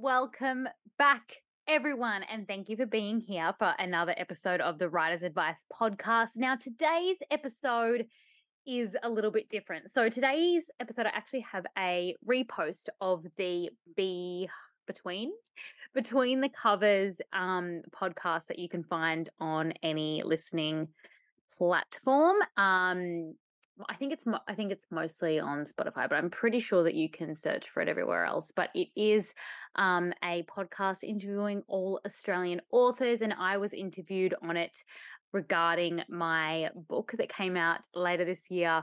Welcome back, everyone, and thank you for being here for another episode of the Writer's Advice podcast. Now, today's episode is a little bit different. So, today's episode, I actually have a repost of the Be Between between the covers um, podcast that you can find on any listening platform. Um, I think it's I think it's mostly on Spotify, but I'm pretty sure that you can search for it everywhere else. But it is um, a podcast interviewing all Australian authors, and I was interviewed on it regarding my book that came out later this year,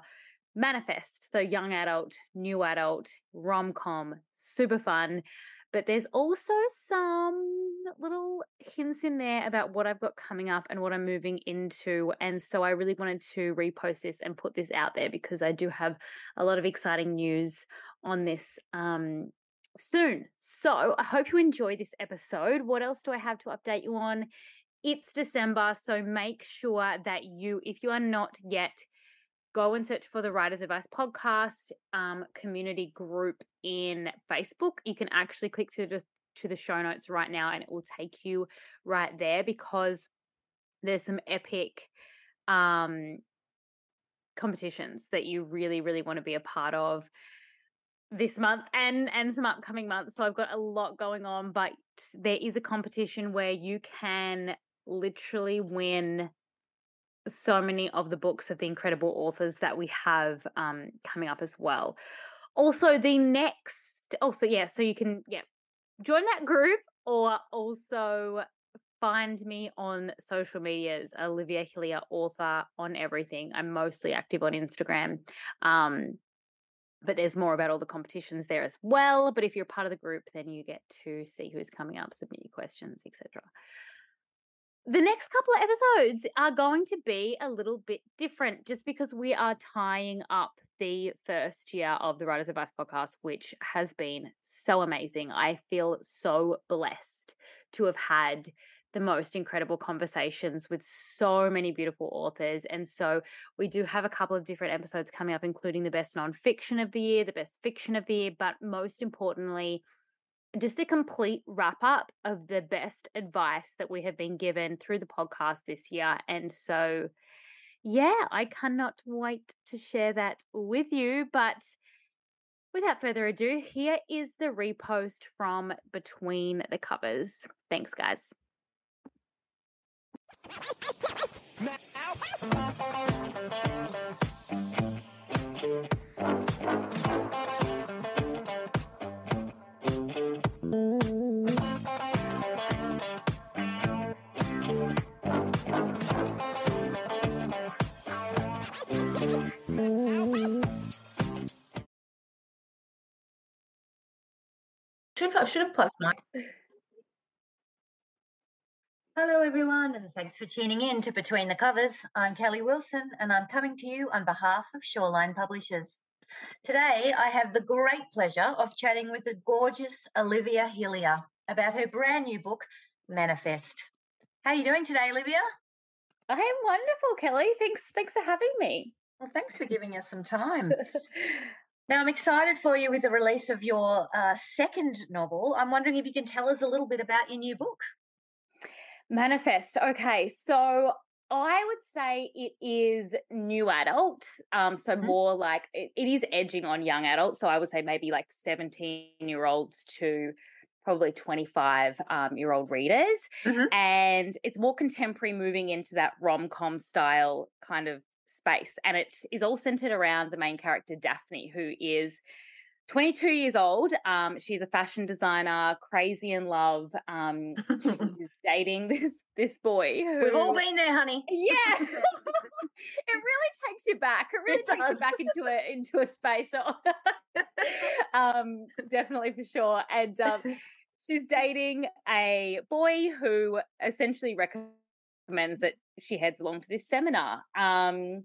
Manifest. So young adult, new adult, rom com, super fun. But there's also some little hints in there about what I've got coming up and what I'm moving into. And so I really wanted to repost this and put this out there because I do have a lot of exciting news on this um, soon. So I hope you enjoy this episode. What else do I have to update you on? It's December, so make sure that you, if you are not yet go and search for the Writers Advice podcast um, community group in Facebook. You can actually click through the, to the show notes right now and it will take you right there because there's some epic um, competitions that you really, really want to be a part of this month and and some upcoming months so i've got a lot going on but there is a competition where you can literally win so many of the books of the incredible authors that we have um, coming up as well. Also, the next, also, yeah, so you can, yeah, join that group or also find me on social medias, Olivia Hillier, author on everything. I'm mostly active on Instagram. Um, but there's more about all the competitions there as well. But if you're part of the group, then you get to see who's coming up, submit your questions, etc the next couple of episodes are going to be a little bit different just because we are tying up the first year of the Writers Advice podcast, which has been so amazing. I feel so blessed to have had the most incredible conversations with so many beautiful authors. And so we do have a couple of different episodes coming up, including the best nonfiction of the year, the best fiction of the year, but most importantly, just a complete wrap up of the best advice that we have been given through the podcast this year. And so, yeah, I cannot wait to share that with you. But without further ado, here is the repost from Between the Covers. Thanks, guys. I should have plugged my. Hello, everyone, and thanks for tuning in to Between the Covers. I'm Kelly Wilson, and I'm coming to you on behalf of Shawline Publishers. Today, I have the great pleasure of chatting with the gorgeous Olivia Hillier about her brand new book, Manifest. How are you doing today, Olivia? I am wonderful, Kelly. Thanks, thanks for having me. Well, thanks for giving us some time. Now, I'm excited for you with the release of your uh, second novel. I'm wondering if you can tell us a little bit about your new book. Manifest. Okay, so I would say it is new adult. Um, so mm-hmm. more like it, it is edging on young adult. So I would say maybe like 17 year olds to probably 25 um, year old readers. Mm-hmm. And it's more contemporary, moving into that rom com style kind of space. And it is all centered around the main character, Daphne, who is 22 years old. Um, she's a fashion designer, crazy in love. Um, she's dating this this boy. Who, We've all been there, honey. Yeah, it really takes you back. It really It takes you back into a into a space. um, definitely for sure. And um, she's dating a boy who essentially recommends that she heads along to this seminar. Um,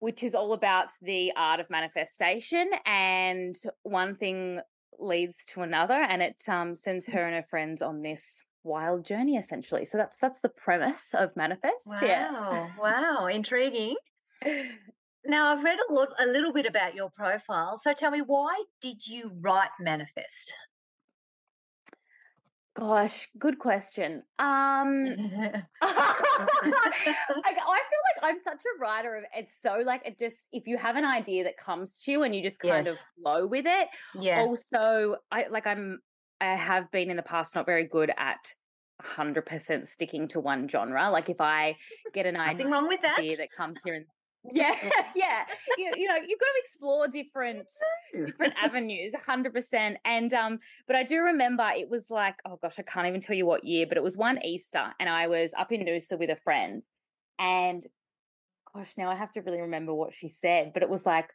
which is all about the art of manifestation and one thing leads to another and it um, sends her and her friends on this wild journey essentially so that's that's the premise of manifest yeah Wow, wow, intriguing. Now, I've read a lot, a little bit about your profile. So tell me, why did you write Manifest? Gosh good question um I, I feel like I'm such a writer of it's so like it just if you have an idea that comes to you and you just kind of flow with it yeah. also i like i'm i have been in the past not very good at 100% sticking to one genre like if i get an idea wrong with that. that comes here and yeah yeah you, you know you've got to explore different different avenues 100% and um but i do remember it was like oh gosh i can't even tell you what year but it was one easter and i was up in noosa with a friend and gosh now i have to really remember what she said but it was like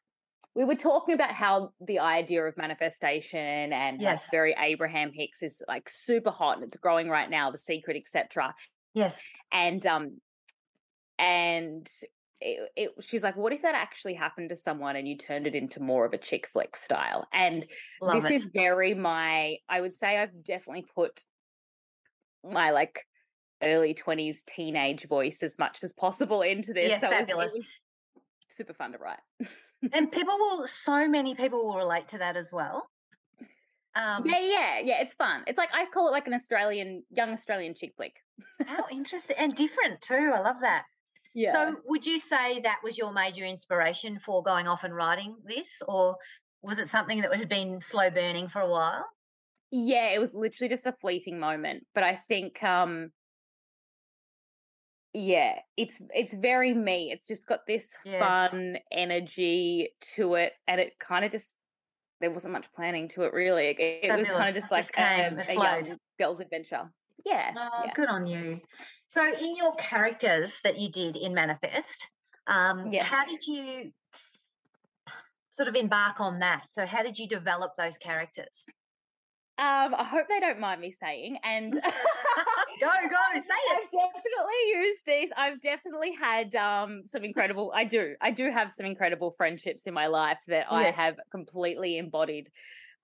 we were talking about how the idea of manifestation and like Yes. very abraham hicks is like super hot and it's growing right now the secret etc Yes. and um and it, it, she's like what if that actually happened to someone and you turned it into more of a chick flick style and Love this it. is very my i would say i've definitely put my like early 20s teenage voice as much as possible into this Yeah, so it was- it fabulous. was super fun to write and people will, so many people will relate to that as well. Um, yeah yeah yeah it's fun it's like i call it like an australian young australian chick flick How interesting and different too. I love that. Yeah So, would you say that was your major inspiration for going off and writing this, or was it something that had been slow burning for a while? Yeah, it was literally just a fleeting moment, but I think um yeah, it's it's very me. It's just got this Yes. fun energy to it and it kind of just there wasn't much planning to it really. It, it was kind of just just like came, a, a young girl's adventure. Yeah. Oh, yeah. good on you. So, in your characters that you did in Manifest, um, Yes. how did you sort of embark on that? So, how did you develop those characters? Um I hope they don't mind me saying and Go, go, say it. I've definitely used these. I've definitely had um, some incredible. I do. I do have some incredible friendships in my life that I have completely embodied.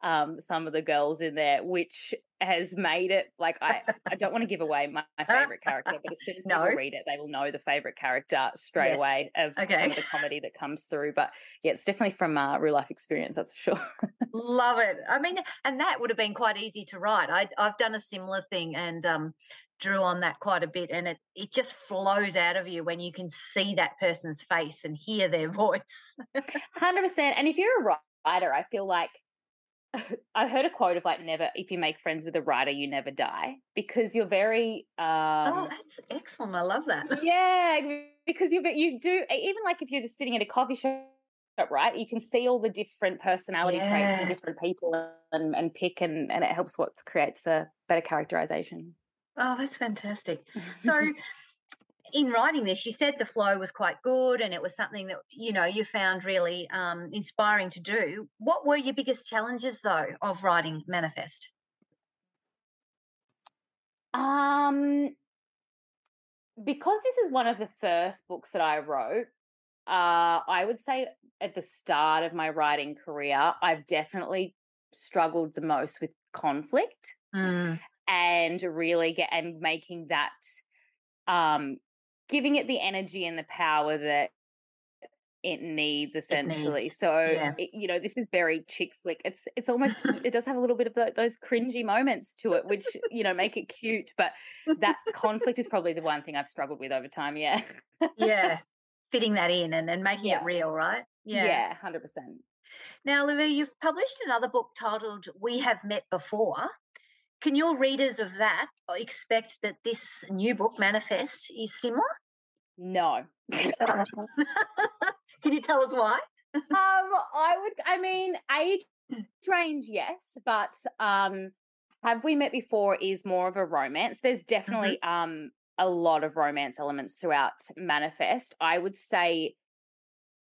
Um, some of the girls in there, which has made it like I. I don't want to give away my, my favorite character, but as soon as No. people read it, they will know the favorite character straight Yes. away of some of the comedy that comes through. But yeah, it's definitely from uh, real life experience. That's for sure. Love it. I mean, and that would have been quite easy to write. I, I've done a similar thing and um, drew on that quite a bit, and it it just flows out of you when you can see that person's face and hear their voice. Hundred percent. And if you're a writer, I feel like I heard a quote of like never if you make friends with a writer, you never die because you're very oh, um that's excellent. I love that. yeah because you you do even like if you're just sitting at a coffee shop right you can see all the different personality traits Yeah. in different people and, and pick and and it helps what creates a better characterization Oh, that's fantastic. So, in writing this, you said the flow was quite good, and it was something that you know you found really um, inspiring to do. What were your biggest challenges, though, of writing Manifest? Um, because this is one of the first books that I wrote, uh, I would say at the start of my writing career, I've definitely struggled the most with conflict Mm, and really get and making that, um, giving it the energy and the power that it needs essentially. needs, So yeah. it, you know, this is very chick flick. It's it's almost it does have a little bit of tho- those cringy moments to it, which you know make it cute. But that conflict is probably the one thing I've struggled with over time. Yeah, yeah, fitting that in and, and making Yeah. it real, right? yeah, hundred percent. Now, Olivia, you've published another book titled "We Have Met Before." Can your readers of that expect that this new book, Manifest, is similar? No. Can you tell us why? Um, I would. I mean, age strange, yes, but um, have we met before is more of a romance. There's Mm-hmm. definitely um a lot of romance elements throughout Manifest. I would say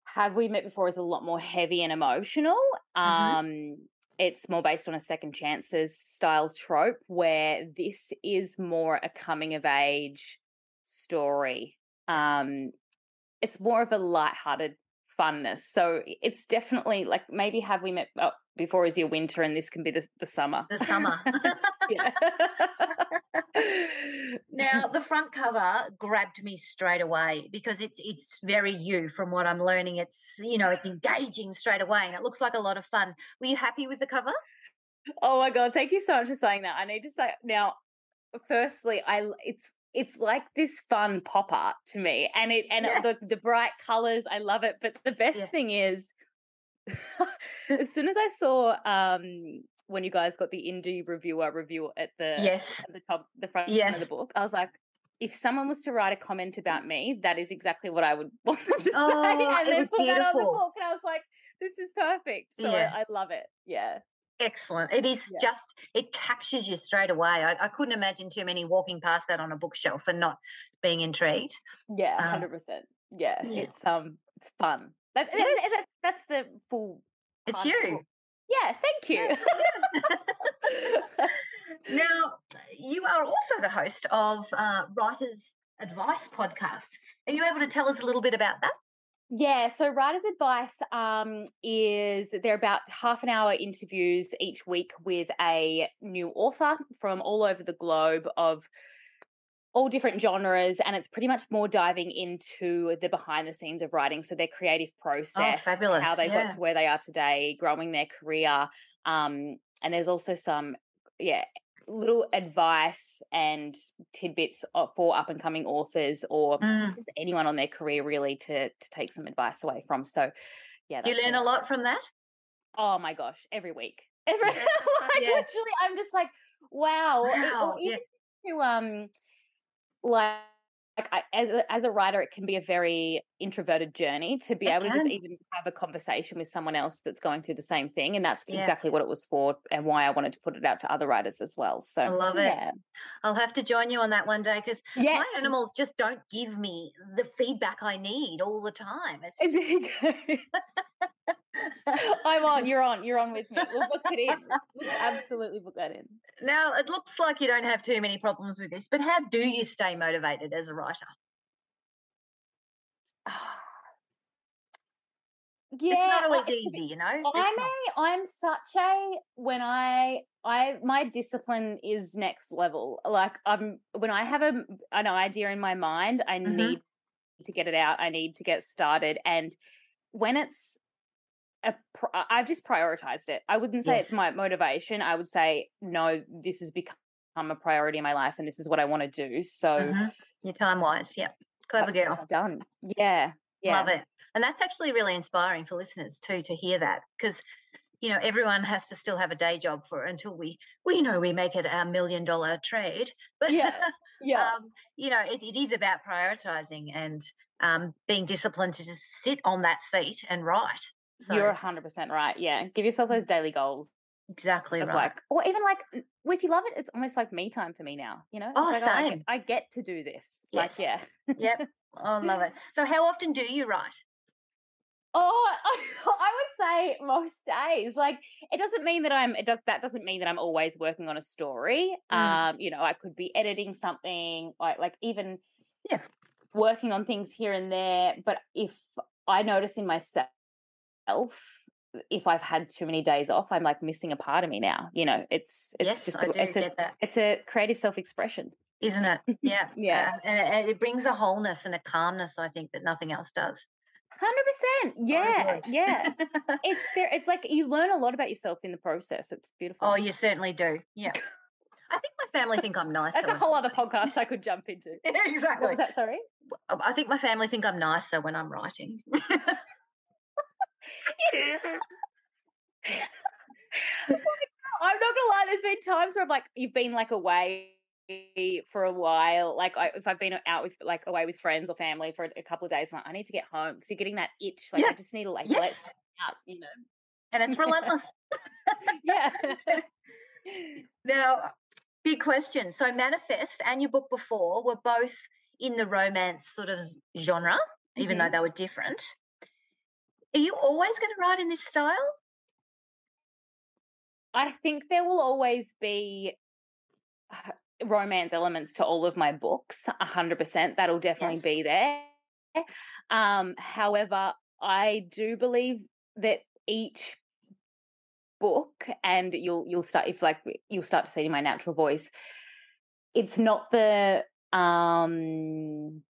have we met before is a lot more heavy and emotional. Mhm. Um it's more based on a second chances style trope where this is more a coming of age story. Um it's more of a light-hearted funness. So it's definitely like maybe have we met oh, before is your winter and this can be the, the summer. The summer. now the front cover grabbed me straight away because it's it's very you from what I'm learning. It's you know it's engaging straight away and it looks like a lot of fun. Were you happy with the cover? oh my god, thank you so much for saying that. I need to say now firstly I it's it's like this fun pop art to me and it and Yeah. the the bright colors I love it but the best Yeah. thing is as soon as I saw um when you guys got the indie reviewer review at the Yes. at the top the front Yes. of the book I was like if someone was to write a comment about me that is exactly what I would want them to Oh, say and it was put that on the beautiful. book and I was like this is perfect so Yeah. I, I love it yeah Excellent. It is Yeah. just, it captures you straight away. I, I couldn't imagine too many walking past that on a bookshelf and not being intrigued. Yeah, Um, hundred percent. Yeah, yeah. it's um, it's fun. That, Yes. that- that's the full. It's part of the you. Yeah, thank you. Now, you are also the host of uh, Writers Advice podcast. Are you able to tell us a little bit about that? Yeah, so writer's advice um is they're about half an hour interviews each week with a new author from all over the globe of all different genres and it's pretty much more diving into the behind the scenes of writing so their creative process Oh, how they yeah. got to where they are today growing their career um and there's also some yeah little advice and tidbits for up and coming authors or Mm. just anyone on their career really to to take some advice away from so yeah you learn a lot from that? oh my gosh every week every Yeah. like Yeah. literally i'm just like wow, It- Wow, yeah. to um like like I, as a, as a writer it can be a very introverted journey to be It able to just even have a conversation with someone else that's going through the same thing and that's Yeah. exactly what it was for and why i wanted to put it out to other writers as well so I love it. yeah I'll have to join you on that one day because yes my animals just don't give me the feedback I need all the time. It's go i'm on you're on you're on with me we'll book it in we'll absolutely book that in Now, it looks like you don't have too many problems with this, but how do you stay motivated as a writer? yeah it's not always I- easy, you know. I'm a, I'm such a when I I my discipline is next level. Like I'm when I have a an idea in my mind, I Mhm. need to get it out. I need to get started, and when it's a pr- I- I've just prioritized it. I wouldn't say it's my motivation. I would say no. This has become a priority in my life, and this is what I want to do. So Mhm. Your time wise, yeah. Clever girl. done. Yeah, yeah. Love it. And that's actually really inspiring for listeners too to hear that because you know everyone has to still have a day job for until we we know we make it our million dollar trade. But Yeah, Yeah. um, you know it, it is about prioritizing and um, being disciplined to just sit on that seat and write. So You're 100% right. Yeah. Give yourself those daily goals. exactly right. like or even like if you love it it's almost like me time for me now you know Oh, like, I, get, same. I get to do this like yeah yep, I love it. So how often do you write? oh I, I would say most days like it doesn't mean that i'm it does that doesn't mean that i'm always working on a story Mm. um you know i could be editing something like like even Yeah. working on things here and there but if i notice in myself if i've had too many days off i'm like missing a part of me now you know it's it's yes, just I a, do it's a that. it's a creative self-expression isn't it? Yeah. Yeah. Uh, and, and it brings a wholeness and a calmness, I think, that nothing else does. Hundred percent. Yeah, would. yeah. It's there. It's like you learn a lot about yourself in the process. It's beautiful. oh, you certainly do. Yeah. I think my family think I'm nicer. That's a whole other podcast I could jump into. What exactly. was that? Sorry. I think my family think I'm nicer when I'm writing. I'm not gonna lie. There's been times where I'm like, you've been like away for a while. Like I, if I've been out with like away with friends or family for a couple of days, I'm like, I need to get home because you're getting that itch. Like Yeah. I just need to like Yes. let out. You know. and it's relentless. yeah. now, big question. So, Manifest and your book before were both in the romance sort of genre, even Mhm. though they were different. Are you always going to write in this style? I think there will always be uh, romance elements to all of my books, a hundred percent. That'll definitely Yes. be there. Um, however, I do believe that each book, and you'll you'll start if like you'll start to see in my natural voice, it's not the um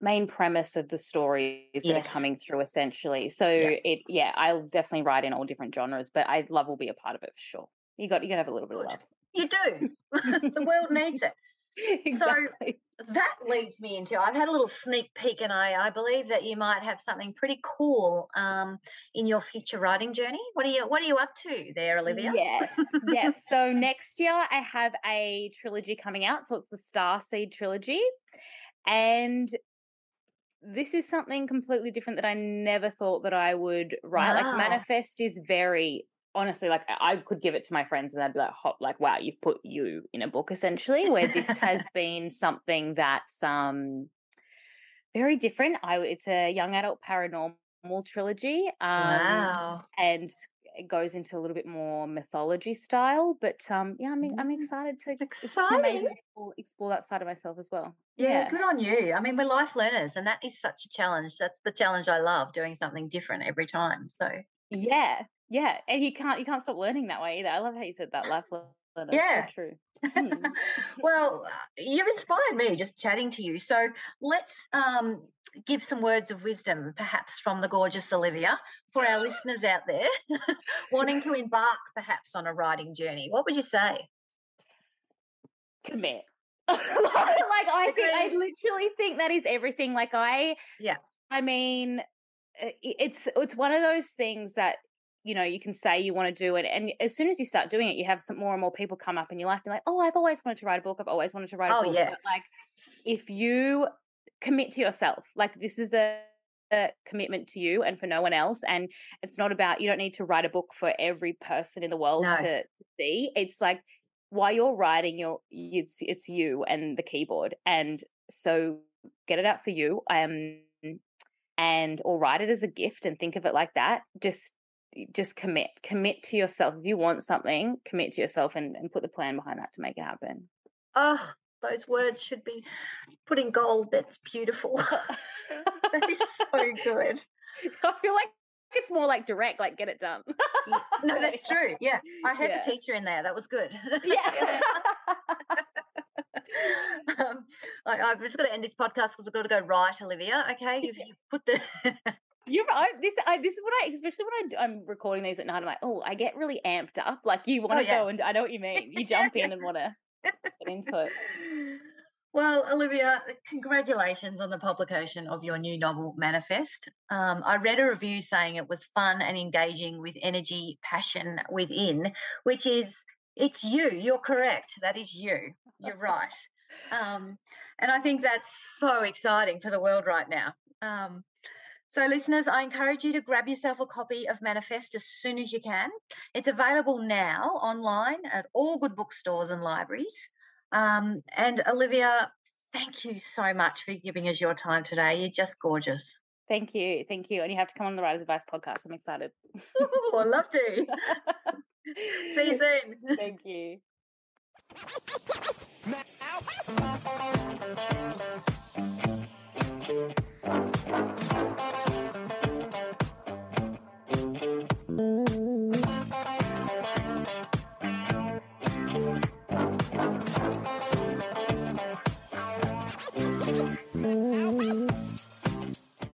main premise of the stories that Yes. are coming through essentially. So Yeah. it yeah, I'll definitely write in all different genres, but I love will be a part of it for sure. You got you gotta have a little bit of love. You do. the world needs it. exactly. That leads me into I've had a little sneak peek, and I, I believe that you might have something pretty cool um, in your future writing journey. What are you What are you up to there, Olivia? Yes, yes. So next year I have a trilogy coming out. So it's the Star Seed trilogy. And this is something completely different that I never thought that I would write. Wow. Like Manifest is very honestly like I could give it to my friends and they'd be like, hot, like, wow, you've put you in a book essentially, where this has been something that's um very different. I it's a young adult paranormal trilogy. Um wow. and it goes into a little bit more mythology style. But um, yeah, I'm I'm Mm, excited to it's it's gonna maybe exciting. explore, explore that side of myself as well. Yeah, Yeah, good on you. I mean, we're life learners, and that is such a challenge. That's the challenge I love, doing something different every time. So, yeah, yeah. And you can't you can't stop learning that way either. I love how you said that life learner. It's yeah. so true. Hmm. well, uh, you've inspired me just chatting to you. So, let's um, give some words of wisdom, perhaps from the gorgeous Olivia, for our listeners out there wanting to embark perhaps on a writing journey. What would you say? Commit. like I think I literally think that is everything. Like I Yeah. I mean, i- it's it's one of those things that you know you can say you want to do it, and as soon as you start doing it, you have some more and more people come up in your life and like, oh, I've always wanted to write a book. I've always wanted to write a Oh, book. yeah. But like, if you commit to yourself, like this is a, a commitment to you and for no one else, and it's not about you don't need to write a book for every person in the world No. to, to see. It's like while you're writing, you're it's it's you and the keyboard, and so get it out for you. Um, and or write it as a gift and think of it like that. Just just commit. Commit to yourself. If you want something, commit to yourself and, and put the plan behind that to make it happen. Oh, those words should be put in gold. That's beautiful. that is so good. I feel like it's more like direct, like get it done. No, that's true. Yeah, I had Yeah. the teacher in there. That was good. yeah. um, I, I've just got to end this podcast because I've got to go right, Olivia. Okay, you've, you've put the. You're right. This I, this is what I especially when I, am recording these at night. I'm like, oh, I get really amped up. Like you want to Oh, yeah. go and I know what you mean. You jump in and want to get into it. Well, Olivia, congratulations on the publication of your new novel, Manifest. Um, I read a review saying it was fun and engaging with energy, passion within, which is, it's you. You're correct. That is you. You're right. Um, and I think that's so exciting for the world right now. Um, so, listeners, I encourage you to grab yourself a copy of Manifest as soon as you can. It's available now online at all good bookstores and libraries. Um, and Olivia, thank you so much for giving us your time today. You're just gorgeous. Thank you, thank you, and you have to come on the Writers Advice podcast. I'm excited. Ooh, I'd love to. See you soon. Thank you. Now.